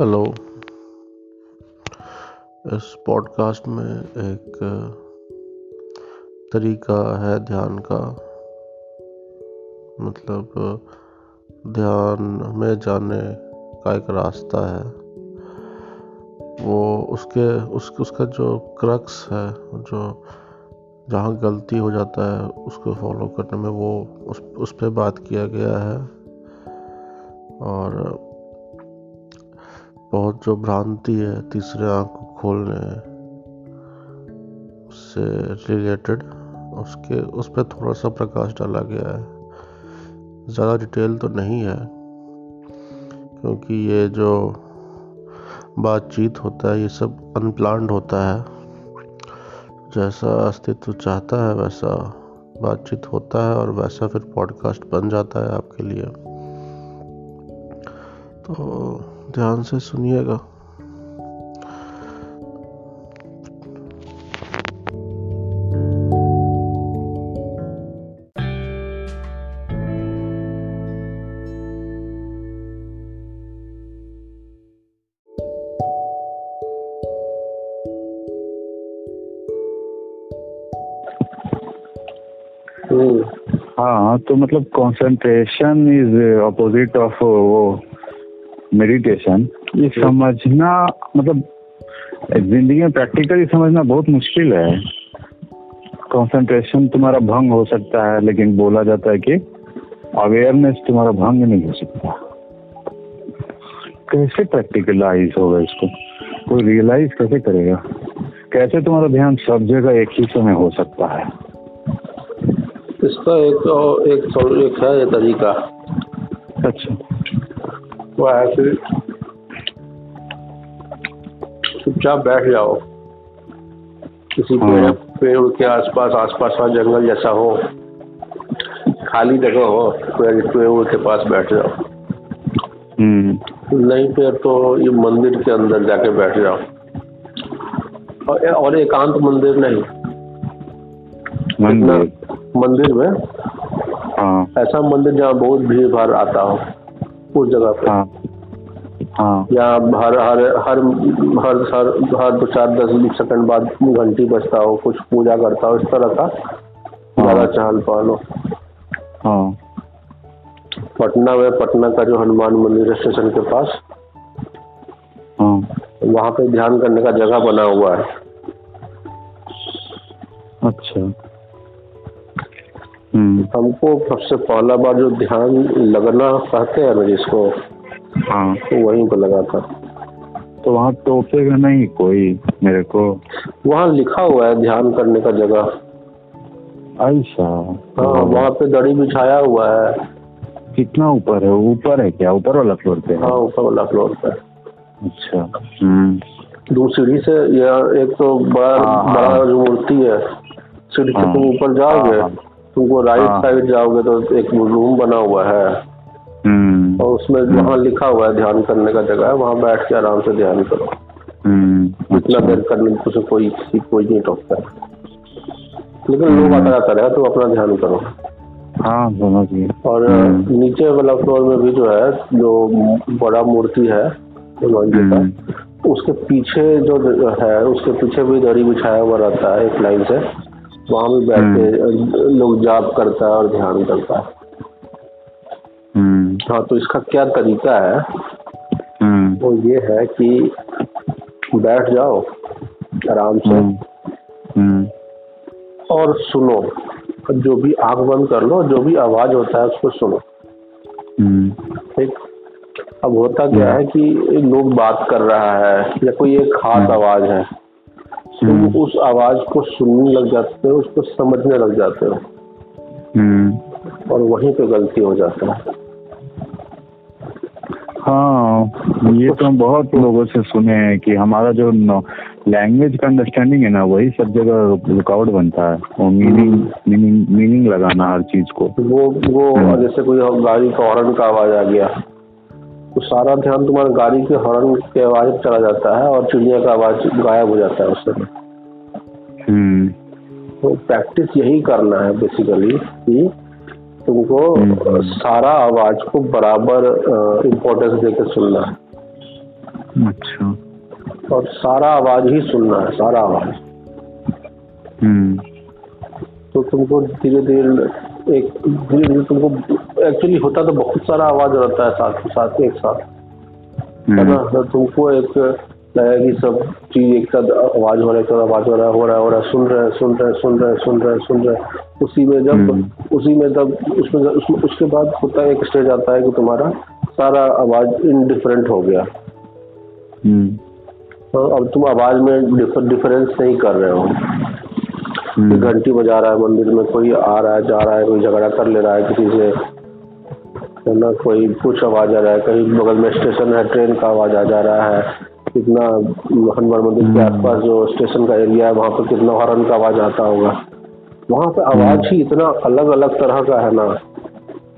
Hello इस podcast में एक तरीका है ध्यान का। मतलब ध्यान में जाने का एक रास्ता है। वो उसके, उस, उसका जो क्रक्स है, जो जहाँ गलती हो जाता है, उसको फॉलो करने में वो उस उस पर बात किया गया है। और बहुत जो भ्रांति है, तीसरे आँख को खोलने से रिलेटेड उसके उस पर थोड़ा सा प्रकाश डाला गया है। ज़्यादा डिटेल तो नहीं है, क्योंकि ये जो बातचीत होता है, ये सब अनप्लान्ड होता है। जैसा अस्तित्व चाहता है, वैसा बातचीत होता है और वैसा फिर पॉडकास्ट बन जाता है आपके लिए। तो ध्यान से सुनिएगा। हाँ तो मतलब कंसंट्रेशन इज़ अपोजिट ऑफ़ वो मेडिटेशन ये समझना मतलब ज़िंदगी में प्रैक्टिकली समझना बहुत मुश्किल है। कंसंट्रेशन तुम्हारा भंग हो सकता है लेकिन बोला जाता है कि अवेयरनेस तुम्हारा भंग नहीं हो सकता। कैसे प्रैक्टिकलाइज होगा इसको? कोई रियलाइज़ कैसे करेगा? कैसे तुम्हारा ध्यान सब जगह एक ही समय हो सकता है? इसका एक तो एक एक है तरीका। वो ऐसे चुपचाप बैठ जाओ। किसी पेड़ हाँ। पेड़ के आसपास आसपास का जंगल जैसा हो। खाली जगह हो पेड़ पेड़ के पास बैठ जाओ। हम्म। नहीं पेड़ तो ये मंदिर के अंदर जाके बैठ जाओ। और, और एकांत मंदिर नहीं। मंदिर। मंदिर में हाँ। ऐसा मंदिर जहाँ बहुत भीड़ भाड़ आता हो। उस जगह पे। हाँ। हाँ। या हर हर हर हर हर हर दो चार दस सेकंड बाद घंटी बजता हो कुछ पूजा करता हो इस तरह का। ज़्यादा चहल पहल हो। हाँ। पटना में पटना का जो हनुमान मंदिर स्टेशन के पास हाँ। वहाँ पे ध्यान करने का जगह बना हुआ है। अच्छा। हमको सबसे पहला बार जो ध्यान लगना कहते हैं ना जिसको हाँ। तो वहीं पे लगा था। तो वहाँ टोकेगा नहीं कोई मेरे को? वहाँ लिखा हुआ है ध्यान करने का जगह। ऐसा हाँ वहाँ पे दड़ी बिछाया हुआ है। कितना ऊपर है? ऊपर है क्या? ऊपर वाला फ्लोर पे हाँ? ऊपर वाला फ्लोर पे। अच्छा। हम्म। दो सीढ़ी से या एक तो बड़ा हाँ, हाँ। बड़ा जो मूर्ति है। सीढ़ी से हाँ। तुम ऊपर जाओगे हाँ, तुमको राइट हाँ। साइड जाओगे तो एक रूम बना हुआ है। हम्म। और उसमें वहाँ लिखा हुआ है ध्यान करने का जगह है वहाँ बैठ के आराम से ध्यान करो। हम्म। इतना अच्छा। देर करने तुझे कोई किसी कोई नहीं टोकता। है लेकिन लोग। आता जाता रहे तो अपना ध्यान करो। हाँ और हम्म। नीचे वाला फ्लोर में भी जो है जो बड़ा मूर्ति है हनुमान जी का उसके पीछे जो है उसके पीछे भी दरी बिछाया हुआ रहता है एक लाइन से। वहाँ भी बैठ के लोग जाप करता है और ध्यान करता है। हम्म। हाँ तो इसका क्या तरीका है? हम्म। वो ये है कि बैठ जाओ आराम से। हम्म। हम्म। और सुनो जो भी आँख बंद कर लो जो भी आवाज़ होता है उसको सुनो। हम्म। ठीक? अब होता क्या है कि लोग बात कर रहा है या कोई एक खास आवाज़ है। तुम हम्म। उस आवाज़ को सुनने लग जाते हो उसको समझने लग जाते हो। हम्म। और वहीं पे गलती हो जाता है। हाँ ये तो हम बहुत लोगों से सुने हैं कि हमारा जो लैंग्वेज का अंडरस्टैंडिंग है ना वही सब जगह रुकावट बनता है। वो मीनिंग मीनिंग मीनिंग लगाना हर चीज़ को। वो वो हम्म। जैसे कोई गाड़ी का हॉर्न का आवाज़ आ गया। तो सारा ध्यान तुम्हारा गाड़ी के हॉर्न के आवाज़ चला जाता है और चिड़िया का आवाज़ गायब हो जाता है उससे हम्म। तो प्रैक्टिस यही करना है बेसिकली कि तुमको हम्म। सारा आवाज़ को बराबर इम्पोर्टेंस देकर सुनना है। अच्छा। और सारा आवाज़ ही सुनना है सारा आवाज़। हम्म। तो तुमको धीरे धीरे एक धीरे धीरे तुमको एक्चुअली होता तो बहुत सारा आवाज़ रहता है साथ के साथ एक साथ। है ना हम्म तुमको एक लगेगा कि सब चीज़ एक साथ आवाज़ हो रहा है एक आवाज़ हो रहा है हो रहा है हो रहा है सुन रहे हैं सुन रहे हैं सुन रहे हैं सुन रहे हैं सुन रहे हैं उसी में जब हम्म। उसी में तब उसमें जब- उसमें उसके बाद होता है एक स्टेज आता है कि तुम्हारा सारा आवाज़ इनडिफरेंट हो गया। हम्म। तो अब तुम आवाज़ में डिफरेंस नहीं कर रहे हो। हम्म। घंटी बजा रहा है मंदिर में कोई आ रहा है जा रहा है कोई झगड़ा कर ले रहा है किसी से। है ना कोई कुछ आवाज़ आ रहा है कहीं बगल में स्टेशन है ट्रेन का आवाज़ आ जा रहा है। कितना हनुमान मंदिर के हम्म। आसपास जो स्टेशन का एरिया है वहाँ पर कितना हॉर्न का आवाज़ आता होगा। वहाँ पे आवाज़ ही इतना अलग अलग तरह का है ना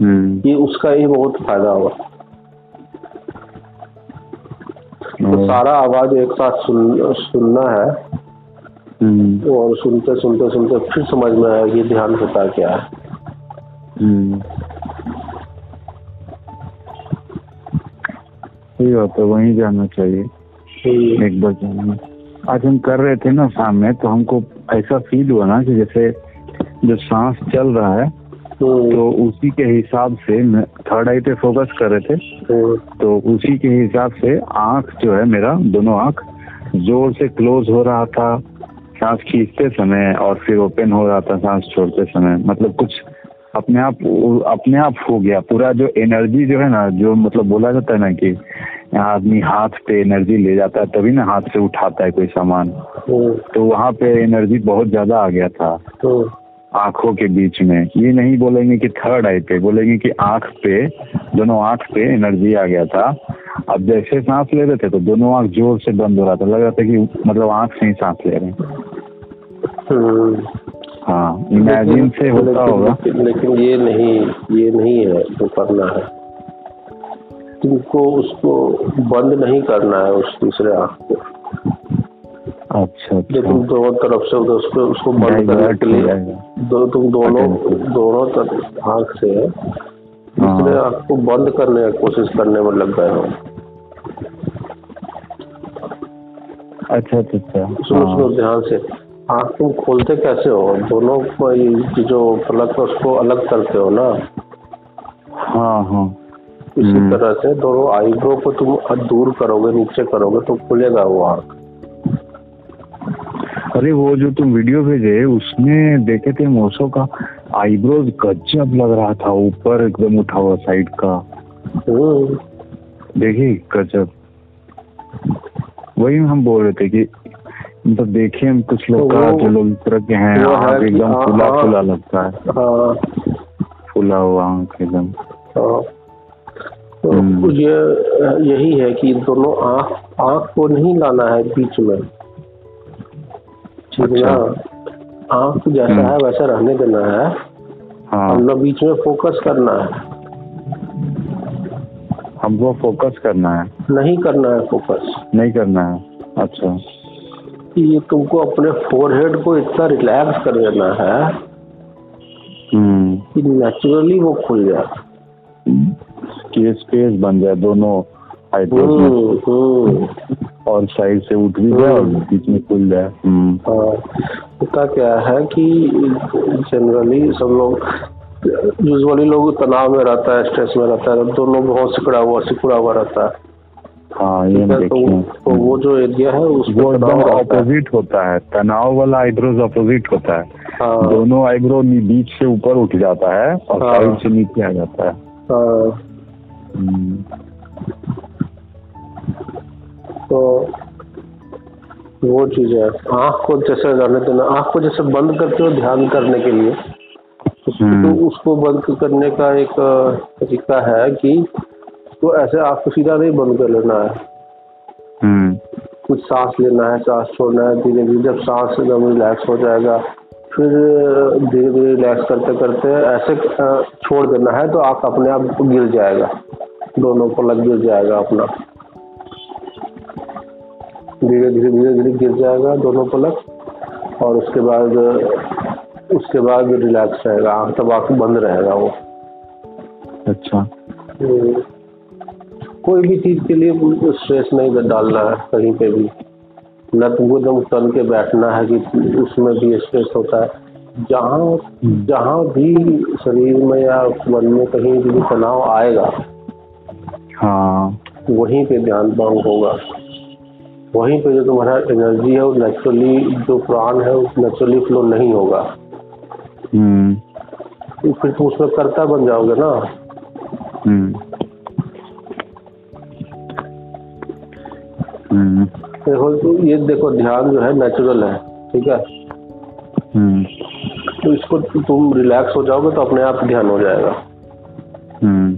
हम्म। कि उसका ही बहुत फ़ायदा होगा। तो सारा आवाज़ एक साथ सुन सुनना है। हम्म और सुनते सुनते सुनते फिर समझ में आया कि ध्यान होता क्या है। हम्म। सही बात है वहीं जाना चाहिए। हम्म, एक बार जाना। आज हम कर रहे थे ना शाम में तो हमको ऐसा फील हुआ ना कि जैसे जो सांस चल रहा है हम्म, तो उसी के हिसाब से थर्ड आई पे फोकस कर रहे थे। हम्म, तो उसी के हिसाब से आँख जो है मेरा दोनों आँख ज़ोर से क्लोज हो रहा था। सांस खींचते समय और फिर ओपन हो रहा था सांस छोड़ते समय मतलब कुछ अपने आप अपने आप हो गया पूरा जो एनर्जी जो है ना जो मतलब बोला जाता है ना कि आदमी हाथ पे एनर्जी ले जाता है तभी ना हाथ से उठाता है कोई सामान। हम्म, तो वहाँ पे एनर्जी बहुत ज़्यादा आ गया था। हम्म, आँखों के बीच में। ये नहीं बोलेंगे कि थर्ड आई पे बोलेंगे कि आँख पे दोनों आँख पे एनर्जी आ गया था। अब जैसे सांस ले रहे थे तो दोनों आँख ज़ोर से बंद हो रहा था। लग रहा था कि मतलब आँख से ही सांस ले रहे हैं। हम्म। हाँ इमेजिन से होता होगा। लेकिन, ये नहीं ये नहीं है जो करना है। तुमको उसको बंद नहीं करना है उस दूसरे आँख को। अच्छा जो अच्छा। तुम दोनों तरफ़ से उसको उसको बंद करने के लिए दो तुम दोनों दोनों तरफ़ आँख से दूसरे हाँ आँख को बंद करने की कोशिश करने में लग गए हो। अच्छा अच्छा अच्छा। सुनो हाँ। सुनो ध्यान से। आँख तुम खोलते कैसे हो? दोनों को जो पलक है उसको अलग करते हो ना? हाँ हाँ। इसी हम्म। तरह से दोनों आईब्रो को तुम दूर करोगे नीचे करोगे तो खुलेगा वो आँख। अरे वो जो तुम वीडियो भेजे उसमें देखे थे मोसो का आईब्रोज गजब लग रहा था ऊपर एकदम उठा हुआ साइड का। हम्म, देखिए गजब। वही हम बोल रहे थे कि मतलब देखे हम कुछ लोग तो का जो लोग इस तरह के हैं आँख एकदम हाँ, फुला हाँ। फुला लगता है हाँ फुला हुआ आँख एकदम हाँ तो हम्म। ये यही है कि दोनों आँख आँख को नहीं लाना है बीच में ठीक अच्छा। ना आँख जैसा। है वैसा रहने देना है हाँ बीच में फोकस करना है हमको फोकस करना है। नहीं करना है फोकस नहीं करना है। अच्छा। ये तुमको अपने फोरहेड को इतना रिलैक्स कर देना है हम्म। कि नेचुरली वो खुल जाए। कि स्पेस बन जाए दोनों हम्म, हम्म। और साइड से उठ भी जाए और। बीच में खुल जाए। हम्म। हाँ, होता क्या है कि जनरली सब लोग यूजुअली लोग तनाव में रहता है स्ट्रेस में रहता है तो लोग बहुत सिकुड़ा हुआ सिकुड़ा हुआ रहता है। हाँ ये है, तो, तो वो जो एरिया है है। ऑपोजिट होता है। तनाव वाला आईब्रोज ऑपोजिट होता है। हाँ। दोनों आईब्रो बीच से ऊपर उठ जाता है और हाँ। साइड से नीचे आ जाता है। हाँ। हम्म, तो वो चीज़ है। आँख को जैसे रहने देना आँख को जैसे बंद करते हो ध्यान करने के लिए। उसको। तो उसको बंद करने का एक तरीका है कि तो ऐसे आँख को सीधा नहीं बंद कर लेना है। हम्म, कुछ सांस लेना है सांस छोड़ना है धीरे धीरे जब सांस एकदम रिलैक्स हो जाएगा फिर धीरे धीरे रिलैक्स करते करते ऐसे छोड़ देना है तो आप अपने आप गिर जाएगा। दोनों पलक गिर जाएगा अपना। धीरे धीरे धीरे धीरे गिर जाएगा दोनों पलक और उसके बाद उसके बाद रिलैक्स रहेगा आँख तब आँख बंद रहेगा वो। अच्छा। हम्म। कोई भी चीज़ के लिए स्ट्रेस नहीं डालना है कहीं पे भी। न तुमको एकदम तन के बैठना है कि उसमें भी स्ट्रेस होता है। जहाँ जहाँ भी शरीर में या मन में कहीं भी तनाव आएगा हाँ। वहीं पे ध्यान भंग होगा। वहीं पे जो तुम्हारा एनर्जी है वो नेचुरली जो प्राण है वो नेचुरली फ्लो नहीं होगा। हम्म तो फिर तुम उसमें कर्ता बन जाओगे ना। हम्म। हम्म। देखो तो ये देखो ध्यान जो है नेचुरल है ठीक है? हम्म। तो इसको तुम रिलैक्स हो जाओगे तो अपने आप ध्यान हो जाएगा। हम्म।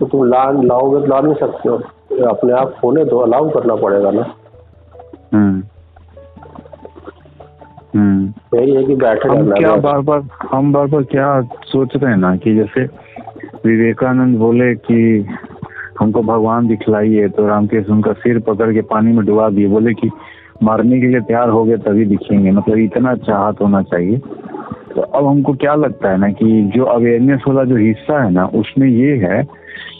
तो तुम ला लाओगे तो ला नहीं सकते हो। अपने आप होने दो अलाउ करना पड़ेगा ना। हम्म हम्म। यही है कि बैठे हम क्या बार बार हम बार बार क्या सोच रहे हैं ना कि जैसे विवेकानंद बोले कि हमको भगवान दिखलाइए तो रामकृष्ण उनका सिर पकड़ के पानी में डुबा दिए बोले कि मारने के लिए तैयार हो गए तभी दिखेंगे। मतलब इतना चाहत होना चाहिए। तो अब हमको क्या लगता है ना कि जो अवेयरनेस वाला जो हिस्सा है ना उसमें ये है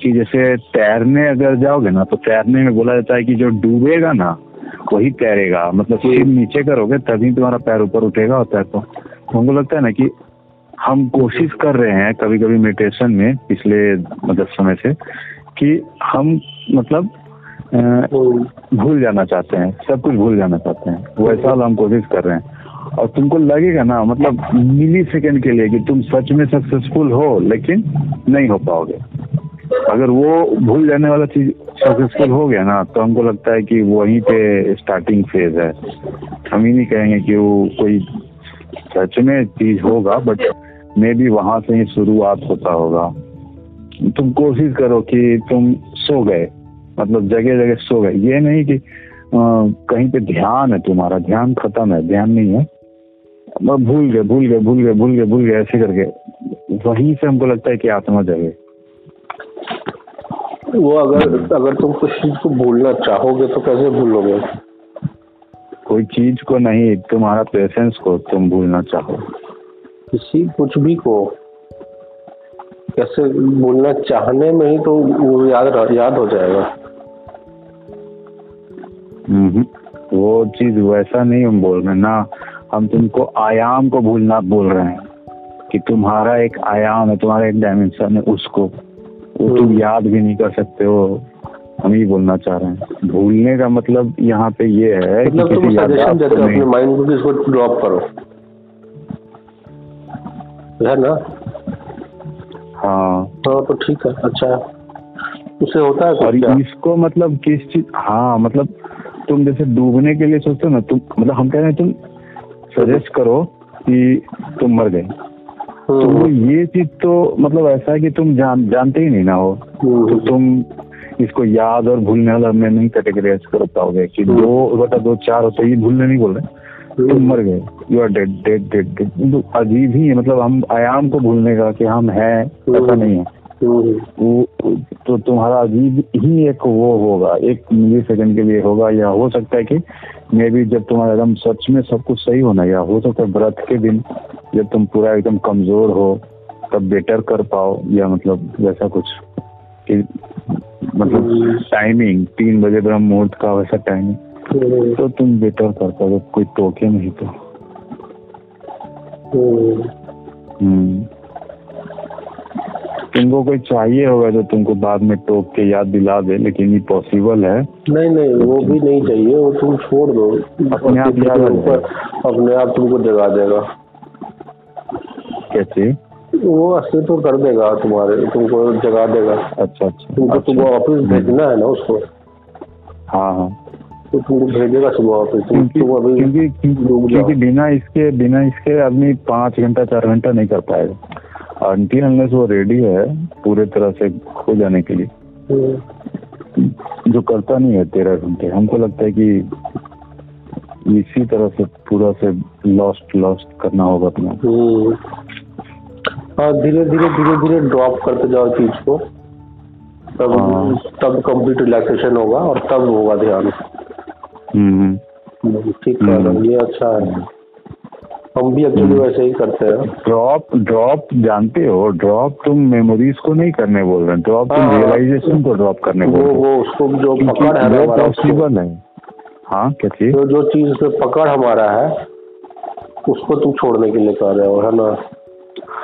कि जैसे तैरने अगर जाओगे ना तो तैरने में बोला जाता है कि जो डूबेगा ना वही तैरेगा। मतलब सिर नीचे करोगे तभी तुम्हारा पैर ऊपर उठेगा और तैर तो हमको लगता है ना कि हम कोशिश कर रहे हैं कभी कभी मेडिटेशन में पिछले मतलब समय से कि हम मतलब भूल जाना चाहते हैं सब कुछ भूल जाना चाहते हैं। वैसा हम कोशिश कर रहे हैं। और तुमको लगेगा ना मतलब मिली सेकेंड के लिए कि तुम सच में सक्सेसफुल हो लेकिन नहीं हो पाओगे। अगर वो भूल जाने वाला चीज़ सक्सेसफुल हो गया ना तो हमको लगता है कि वहीं पे स्टार्टिंग फ़ेज़ है। हम ही नहीं कहेंगे कि वो कोई सच में चीज़ होगा बट मे बी वहाँ से ही शुरुआत होता होगा। तुम कोशिश करो कि तुम सो गए मतलब जगह जगह सो गए। ये नहीं कि अ, कहीं पे ध्यान है तुम्हारा ध्यान खत्म है ध्यान नहीं है। भूल गए भूल गए भूल गए भूल गए भूल गए ऐसे करके। वहीं से हमको लगता है कि आत्मा जगे। वो अगर अगर तुम कुछ चीज़ को भूलना चाहोगे तो कैसे भूलोगे? कोई चीज़ को नहीं तुम्हारा पेशेंस को तुम भूलना चाहो। किसी कुछ भी को। कैसे भूलना चाहने में ही तो वो याद याद हो जाएगा। हम्म, वो चीज़ वैसा नहीं हम बोल रहे ना। हम तुमको आयाम को भूलना बोल रहे हैं कि तुम्हारा एक आयाम है तुम्हारा एक डायमेंशन है उसको वो तुम हम्म। याद भी नहीं कर सकते हो। हम ही बोलना चाह रहे हैं। भूलने का मतलब यहाँ पे ये है कि मतलब तुम सजेशन देते हो अपने माइंड को इसको ड्रॉप करो। है ना? हाँ। हाँ तो ठीक है अच्छा। उससे होता है और इसको मतलब किस चीज़ हाँ मतलब तुम जैसे डूबने के लिए सोचते हो ना तुम मतलब हम कह रहे हैं तुम सजेस्ट करो कि तुम मर गए। तो हम्म, ये चीज़ तो मतलब ऐसा है कि तुम जान जानते ही नहीं ना हो। तो हम्म, तुम इसको याद और भूलने वाला में नहीं कैटेगराइज कर पाओगे कि हम्म। दो बटा दो चार होते ये भूलने नहीं बोल रहे। तुम मर गए। You are dead dead dead dead तो अजीब ही है मतलब हम आयाम को भूलने का कि हम हैं ऐसा नहीं है। वो तो तुम्हारा अजीब ही एक वो होगा एक मिली सेकंड के लिए होगा या हो सकता है कि मे बी जब तुम्हारा एकदम सच में सब कुछ सही होना या हो सकता है व्रत के दिन जब तुम पूरा एकदम कमज़ोर हो तब बेटर कर पाओ या मतलब वैसा कुछ कि मतलब हम्म। टाइमिंग तीन बजे ब्रह्म मुहूर्त का वैसा टाइमिंग हम्म, तो तुम बेटर कर पाओगे कोई टोके नहीं तो हम्म। हम्म तुमको कोई चाहिए होगा जो तुमको बाद में टोक के याद दिला दे लेकिन ये पॉसिबल है। नहीं नहीं वो भी नहीं चाहिए वो तुम छोड़ दो। अपने आप याद अपने आप तुमको जगा देगा। कैसे? वो अस्तित्व कर देगा तुम्हारे तुमको जगा देगा। अच्छा अच्छा। तुमको अच्छा। सुबह ऑफ़िस भेजना है ना उसको। हाँ हाँ। तो तुमको भेजेगा सुबह ऑफ़िस। क्योंकि बिना इसके बिना इसके आदमी पाँच घंटा चार घंटा नहीं कर पाएगा। अनटिल अनलेस वो रेडी है पूरे तरह से खो जाने के लिए जो करता नहीं है तेरह घंटे हमको लगता है कि इसी तरह से पूरा से लॉस्ट लॉस्ट करना होगा अपना हम्म। हाँ धीरे धीरे धीरे धीरे ड्रॉप करते जाओ चीज़ को तब हाँ। तब कंप्लीट रिलैक्सेशन होगा और तब होगा ध्यान हम्म हम्म, ठीक है। ये अच्छा है हम भी एक्चुअली वैसे ही करते हैं। ड्रॉप ड्रॉप जानते हो ड्रॉप तुम मेमोरीज को नहीं करने बोल रहे ड्रॉप तुम रियलाइजेशन को ड्रॉप करने बोल रहे। वो उसको जो पकड़ है पॉसिबल है। हाँ क्या चीज़? जो जो चीज़ पे पकड़ हमारा है उसको तुम छोड़ने के लिए कर रहे हो है ना?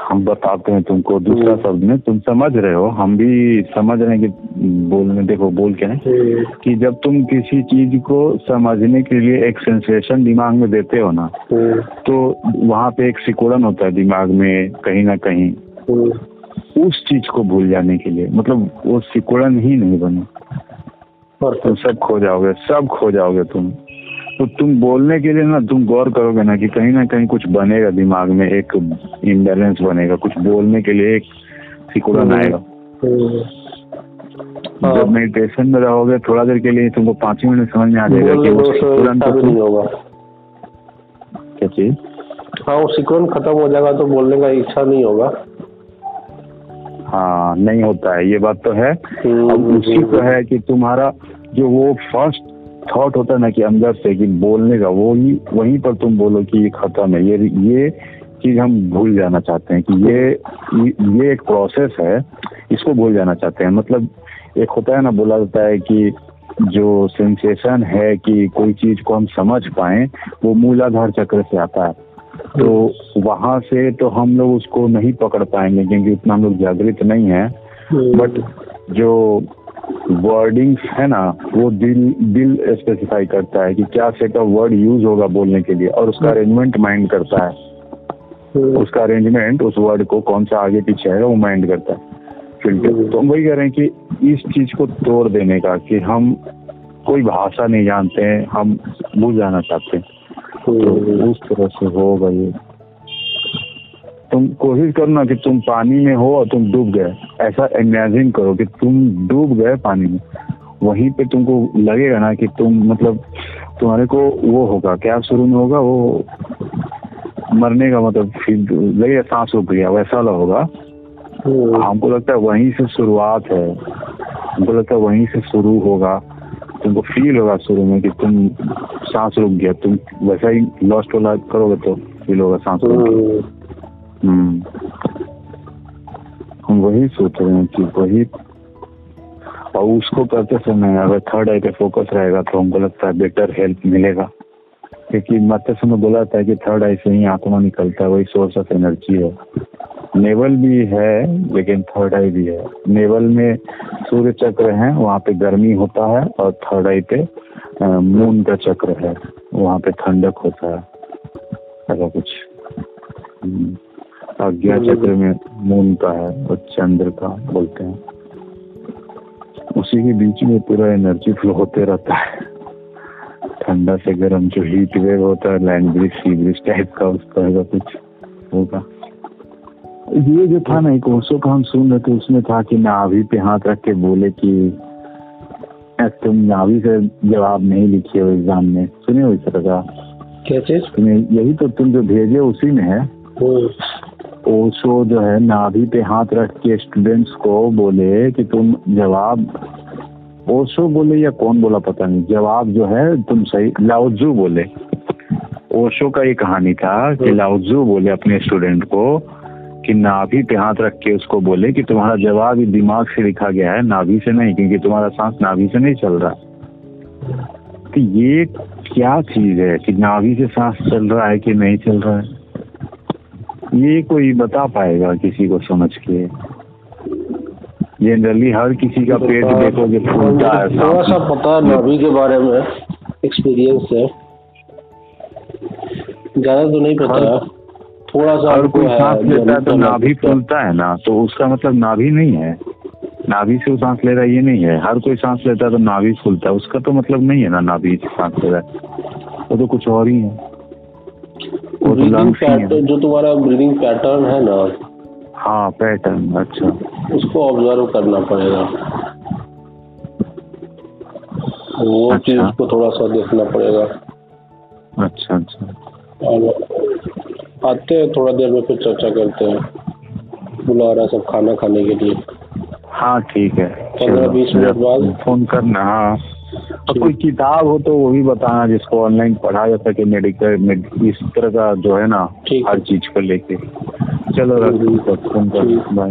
हम बताते हैं तुमको दूसरा हम्म। शब्द में तुम समझ रहे हो हम भी समझ रहे हैं कि बोलने देखो बोल के हैं हम्म। कि जब तुम किसी चीज़ को समझने के लिए एक सेंसेशन दिमाग में देते हो ना हम्म। तो वहाँ पे एक सिकुड़न होता है दिमाग में कहीं ना कहीं। उस चीज़ को भूल जाने के लिए मतलब वो सिकुड़न ही नहीं बने और तुम सब खो जाओगे सब खो जाओगे तुम तो तुम बोलने के लिए ना तुम गौर करोगे ना कि कहीं ना कहीं कुछ बनेगा दिमाग में एक इम्बेलेंस बनेगा। कुछ बोलने के लिए एक सिकुड़न आएगा। हम्म। हाँ। जब मेडिटेशन में रहोगे थोड़ा देर के लिए तुमको पाँच मिनट समझ में आ जाएगा कि वो तो सिकुड़न तुम नहीं होगा। क्या चीज़? हाँ वो सिक्वेंस खत्म हो जाएगा तो बोलने का इच्छा नहीं होगा। हाँ नहीं होता है। ये बात तो है। हम्म, अब उसी को है कि तुम्हारा जो वो फ़र्स्ट थॉट होता है ना कि अंदर से कि बोलने का वो ही वहीं पर तुम बोलो कि ये खत्म है। ये ये चीज़ हम भूल जाना चाहते हैं कि ये ये एक प्रोसेस है इसको भूल जाना चाहते हैं। मतलब एक होता है ना बोला जाता है कि जो सेंसेशन है कि कोई चीज़ को हम समझ पाए वो मूलाधार चक्र से आता है। तो वहाँ से तो हम लोग उसको नहीं पकड़ पाएँगे क्योंकि उतना हम लोग जागृत नहीं है। बट जो वर्डिंग्स है ना वो दिल दिल स्पेसिफाई करता है कि क्या सेट ऑफ़ वर्ड यूज़ होगा बोलने के लिए और उसका अरेंजमेंट माइंड करता है। उसका अरेंजमेंट उस वर्ड को कौन सा आगे पीछे है वो माइंड करता है। फ़िल्टर तो हम वही कह रहे हैं कि इस चीज़ को तोड़ देने का कि हम कोई भाषा नहीं जानते हैं हम भूल जाना चाहते हैं। तो उस तरह से होगा ये। तुम कोशिश करो ना कि तुम पानी में हो और तुम डूब गए। ऐसा इमेजिन करो कि तुम डूब गए पानी में। वहीं पे तुमको लगेगा ना कि तुम मतलब तुम्हारे को वो होगा क्या शुरू में होगा वो मरने का मतलब फिर लगेगा सांस रुक गया वैसा वाला होगा। हमको लगता है वहीं से शुरुआत है। हमको लगता है वहीं से शुरू होगा। तुमको फील होगा शुरू में कि तुम सांस रुक गया तुम वैसा ही लॉस्ट वाला करोगे तो फील होगा सांस रुक गया। हम्म। हम वही सोच रहे हैं कि वही और उसको करते समय अगर थर्ड आई पे फोकस रहेगा तो हमको लगता है बेटर हेल्प मिलेगा। क्योंकि मत्स्य समय बोला था कि थर्ड आई से ही आत्मा निकलता है, वही सोर्स ऑफ़ एनर्जी है। नेवल भी है, लेकिन थर्ड आई भी है। नेवल में सूर्य चक्र है, वहाँ पे गर्मी होता है और थर्ड आई पे मून का चक्र है। वहाँ पे ठंडक होता है। ऐसा कुछ। अज्ञा चक्र में मून का है और चंद्र का बोलते हैं। उसी के बीच में पूरा एनर्जी फ्लो होते रहता है। ठंडा से गर्म जो हीट वेव होता है land bridge sea bridge type का उस तरह का कुछ होगा। ये जो था ना एक ओशो का हम सुन रहे थे उसमें था कि नाभि पे हाथ रख के बोले कि तुम नाभि से जवाब नहीं लिखे हो एग्ज़ाम में। सुने हो इस तरह का? क्या चीज़? यही तो तुम जो भेजे उसी में है। ओशो जो है नाभि पे हाथ रख के स्टूडेंट्स को बोले कि तुम जवाब ओशो बोले या कौन बोला पता नहीं। जवाब जो है, तुम सही लाउजू बोले। ओशो का ये कहानी था कि लाउजू बोले अपने स्टूडेंट को कि नाभि पे हाथ रख के उसको बोले कि तुम्हारा जवाब दिमाग से लिखा गया है, नाभि से नहीं, क्योंकि तुम्हारा सांस नाभि से नहीं चल रहा। तो ये क्या चीज़ है कि नाभि से सांस चल रहा है कि नहीं चल रहा है? ये कोई बता पाएगा किसी को समझ के? जनरली हर किसी का पेट देखोगे फूलता है। थोड़ा सा पता है। नाभि के बारे में। एक्सपीरियंस से। ज़्यादा तो नहीं पता। थोड़ा सा हर कोई सांस लेता है तो नाभि फूलता है ना तो उसका मतलब नाभि नहीं है। नाभि से सांस ले रहा है ये नहीं है। हर कोई सांस लेता है तो नाभि फूलता है। उसका तो मतलब नहीं है ना नाभि से सांस ले रहा है। वो तो कुछ और ही है। ब्रीदिंग ही है। पैटर्न जो तुम्हारा ब्रीदिंग पैटर्न है ना हाँ पैटर्न अच्छा। उसको ऑब्ज़र्व करना पड़ेगा। वो अच्छा। चीज़ को थोड़ा सा देखना पड़ेगा। अच्छा अच्छा। और आते हैं थोड़ा देर में फिर चर्चा करते हैं। बुला रहा सब खाना खाने के लिए। हाँ ठीक है। पंद्रह बीस मिनट बाद? फ़ोन करना हाँ। और कोई किताब हो तो वो भी बताना जिसको ऑनलाइन पढ़ा जा सके मेडिकल इस तरह का जो है ना हर चीज़ को लेके। चलो रख फ़ोन कर। बाय